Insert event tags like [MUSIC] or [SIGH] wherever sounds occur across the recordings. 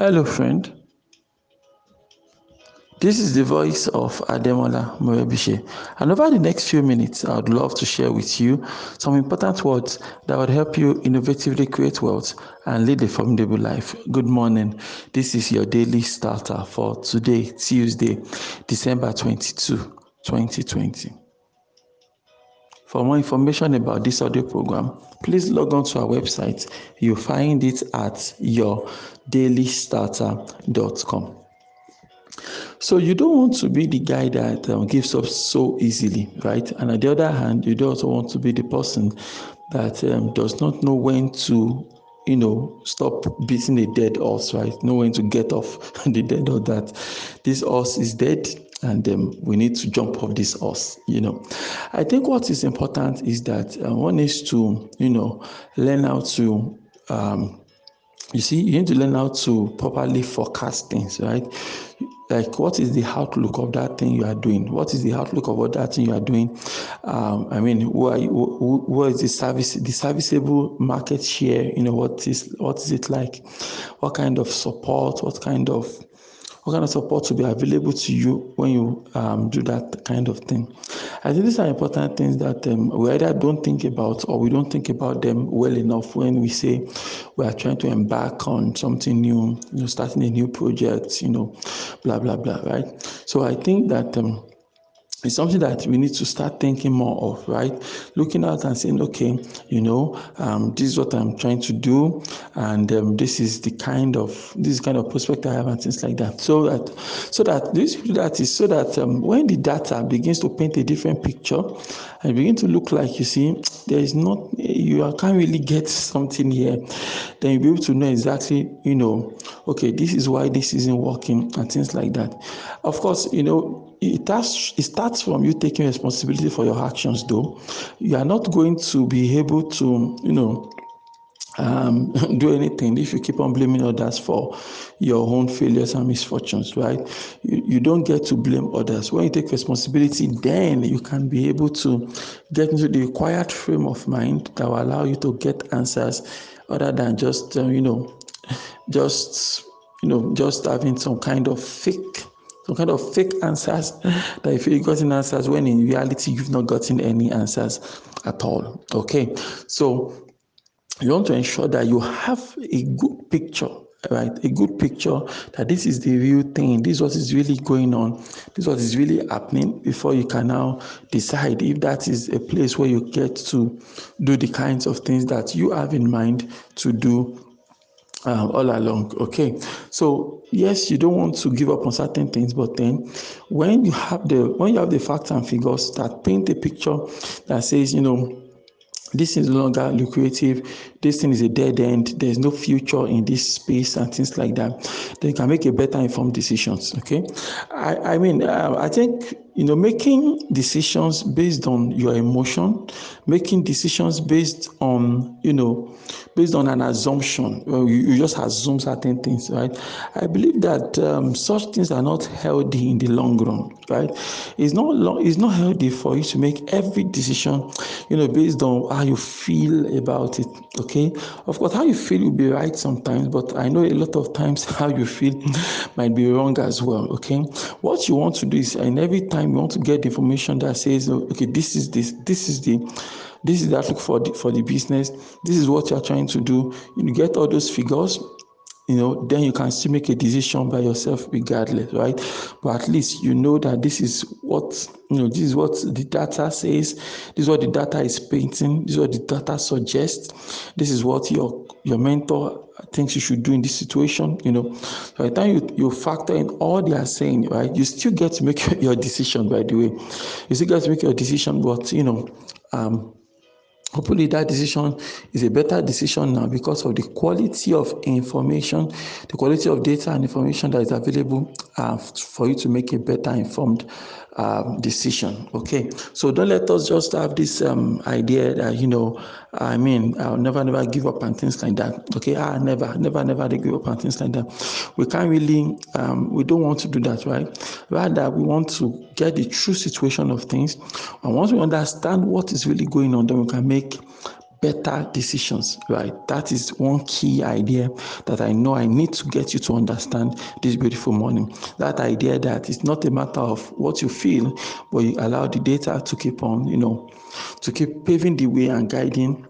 Hello, friend. This is the voice of Ademola Morebise. And over the next few minutes, I would love to share with you some important words that would help you innovatively create wealth and lead a formidable life. Good morning. This is your daily starter for today, Tuesday, December 22, 2020. For more information about this audio program, please log on to our website. You'll find it at yourdailystarter.com. So you don't want to be the guy that um, gives up so easily, right? And on the other hand, you don't want to be the person that um, does not know when to, you know, stop beating a dead horse, right? Know when to get off [LAUGHS] the dead horse that this horse is dead and um, we need to jump off this horse you know. I think what is important is that uh, one needs to you know learn how to um, you see you need to learn how to properly forecast things right? Like what is the outlook of that thing you are doing? What is the outlook of what that thing you are doing? Um, i mean what, what is the service the serviceable market share you know what is what is it like? What kind of support what kind of what kind of support will be available to you when you um, do that kind of thing? I think these are important things that um, we either don't think about or we don't think about them well enough when we say we are trying to embark on something new you know starting a new project you know blah blah blah right? So i think that um, it's something that we need to start thinking more of, right? Looking out and saying, okay, you know, um, this is what I'm trying to do, and um, this is the kind of this kind of prospect I have, and things like that. So that, so that this that is so that um, when the data begins to paint a different picture, and begin to look like you see, there is not you can't really get something here, then you'll be able to know exactly, you know, okay, this is why this isn't working, and things like that. Of course, you know it has it starts from you taking responsibility for your actions though you are not going to be able to you know um, [LAUGHS] do anything if you keep on blaming others for your own failures and misfortunes, right? You, you don't get to blame others. When you take responsibility, then you can be able to get into the quiet frame of mind that will allow you to get answers other than just, uh, you know, [LAUGHS] just, you know, just having some kind of fake some kind of fake answers [LAUGHS] that if you gotten answers when in reality you've not gotten any answers at all. Okay, so you want to ensure that you have a good picture right a good picture that this is the real thing this is what is really going on this is what is really happening before you can now decide if that is a place where you get to do the kinds of things that you have in mind to do um, all along. Okay, so yes, you don't want to give up on certain things, but then when you have the when you have the facts and figures that paint a picture that says, you know, this is no longer lucrative this thing is a dead end there's no future in this space and things like that then you can make a better informed decisions. Okay? I i mean uh, i think you know making decisions based on your emotion making decisions based on you know based on an assumption. You, you just assume certain things right? I believe that um, such things are not healthy in the long run right? It's not long, it's not healthy for you to make every decision you know based on how you feel about it okay? Of course how you feel will be right sometimes but i know a lot of times [LAUGHS] how you feel might be wrong as well okay? What you want to do is in every time you want to get information that says oh, okay this is this this is the this is the outlook for the for the business. This is what you're trying to do. You get all those figures you know then you can still make a decision by yourself regardless right? But at least you know that this is what you know this is what the data says this is what the data is painting this is what the data suggests this is what your your mentor thinks you should do in this situation you know? By the time you, you factor in all they are saying right you still get to make [LAUGHS] your decision by the way. You still get to make your decision but you know um hopefully that decision is a better decision now because of the quality of information the quality of data and information that is available uh, for you to make a better informed um, decision. Okay. So don't let us just have this um, idea that you know i mean i'll never never give up and things like that. Okay. I ah, never never never give up and things like that. We can't really um, we don't want to do that right? Rather we want to get the true situation of things. And once we understand what is really going on then we can make better decisions, right? That is one key idea that I know I need to get you to understand this beautiful morning. That idea that it's not a matter of what you feel, but you allow the data to keep on, you know, to keep paving the way and guiding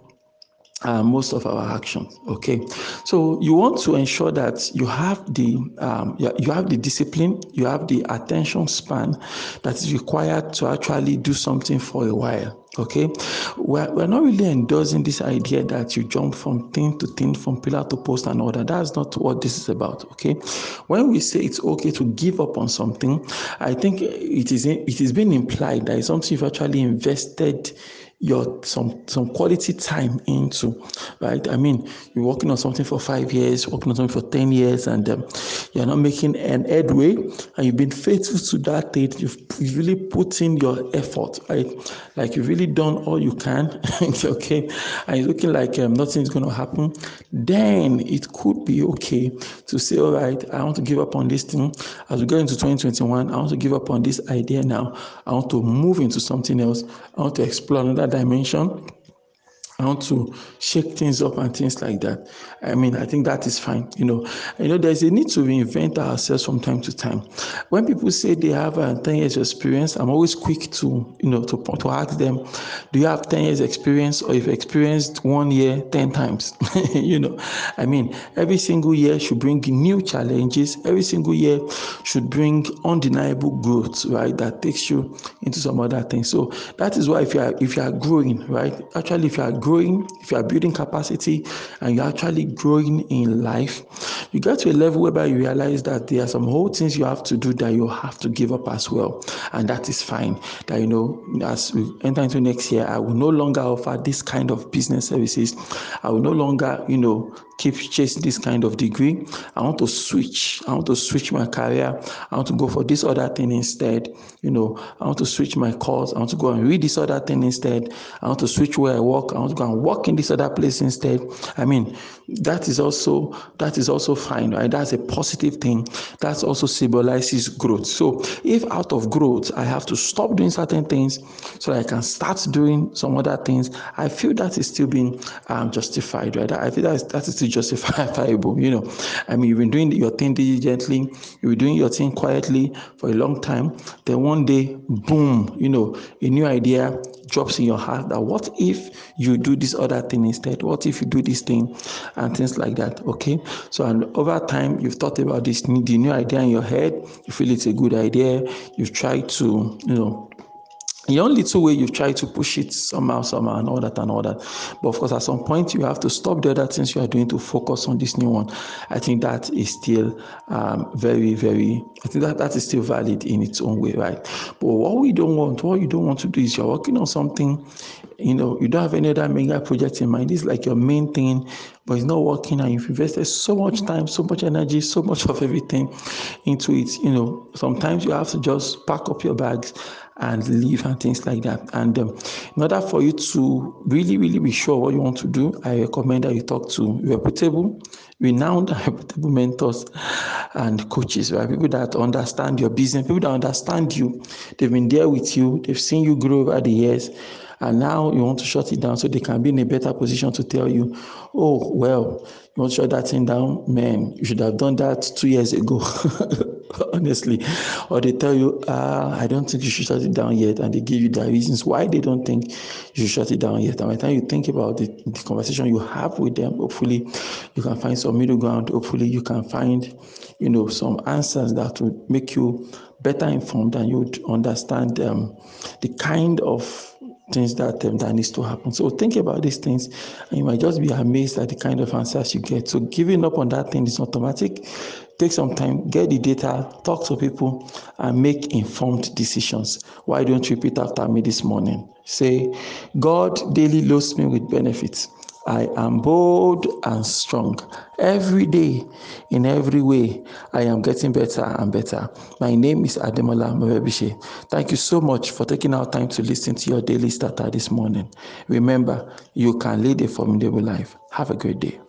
uh, most of our actions okay? So you want to ensure that you have the um, you have the discipline you have the attention span that is required to actually do something for a while okay? We're, we're not really endorsing this idea that you jump from thing to thing from pillar to post and all that. That's not what this is about okay? When we say it's okay to give up on something i think it is it is being implied that it's something you've actually invested your some some quality time into right? I mean you're working on something for five years working on something for 10 years and um, you're not making an headway and you've been faithful to that you've, you've really put in your effort right? Like you've really done all you can [LAUGHS] okay. And it's looking like um, nothing's going to happen. Then it could be okay to say all right i want to give up on this thing. As we go into 2021 i want to give up on this idea now. I want to move into something else. I want to explore another dimension I want to shake things up and things like that. I mean, I think that is fine. You know, you know, there's a need to reinvent ourselves from time to time. When people say they have a 10 years experience, I'm always quick to, you know, to, to ask them, do you have 10 years experience or you've experienced one year 10 times? [LAUGHS] you know, I mean, every single year should bring new challenges. Every single year should bring undeniable growth, right? That takes you into some other things. So that is why if you are, if you are growing, right? Actually, if you are growing, growing, if you are building capacity and you're actually growing in life, you get to a level whereby you realize that there are some whole things you have to do that you have to give up as well. And that is fine. That, you know, as we enter into next year, I will no longer offer this kind of business services. I will no longer, you know, keep chasing this kind of degree. I want to switch. I want to switch my career. I want to go for this other thing instead. You know, I want to switch my course. I want to go and read this other thing instead. I want to switch where I work. I want to go and work in this other place instead. I mean, that is also that is also fine, right? That's a positive thing. That also symbolizes growth. So if out of growth I have to stop doing certain things so I can start doing some other things, I feel that is still being um, justified, right? I feel that is, that is still [LAUGHS] justifiable. You know, I mean, you've been doing your thing diligently, you've been doing your thing quietly for a long time. Then one day, boom, you know, a new idea drops in your heart that what if you do this other thing instead? What if you do this thing and things like that? Okay. So and over time you've thought about this the new idea in your head, you feel it's a good idea, you've tried to, you know, the only two way you try to push it somehow, somehow, and all that and all that. But of course, at some point, you have to stop the other things you are doing to focus on this new one. I think that is still um, very, very, I think that that is still valid in its own way, right? But what we don't want, what you don't want to do is you're working on something, you know, you don't have any other mega project in mind. Is like your main thing, but it's not working and you've invested so much time, so much energy, so much of everything into it. You know, sometimes you have to just pack up your bags and leave and things like that. And um, in order for you to really, really be sure what you want to do, I recommend that you talk to reputable, renowned, [LAUGHS] reputable mentors and coaches, right? People that understand your business, people that understand you. They've been there with you, they've seen you grow over the years. And now you want to shut it down so they can be in a better position to tell you, oh, well, you want to shut that thing down? Man, you should have done that two years ago. [LAUGHS] honestly. Or they tell you, uh, I don't think you should shut it down yet. And they give you the reasons why they don't think you should shut it down yet. And by the time you think about the, the conversation you have with them, hopefully you can find some middle ground. Hopefully you can find, you know, some answers that would make you better informed and you would understand um, the kind of things that um, that needs to happen. So think about these things, and you might just be amazed at the kind of answers you get. So giving up on that thing is automatic. Take some time, get the data, talk to people, and make informed decisions. Why don't you repeat after me this morning? Say, God daily loads me with benefits. I am bold and strong. Every day, in every way, I am getting better and better. My name is Ademola Morebise. Thank you so much for taking our time to listen to your daily starter this morning. Remember, you can lead a formidable life. Have a great day.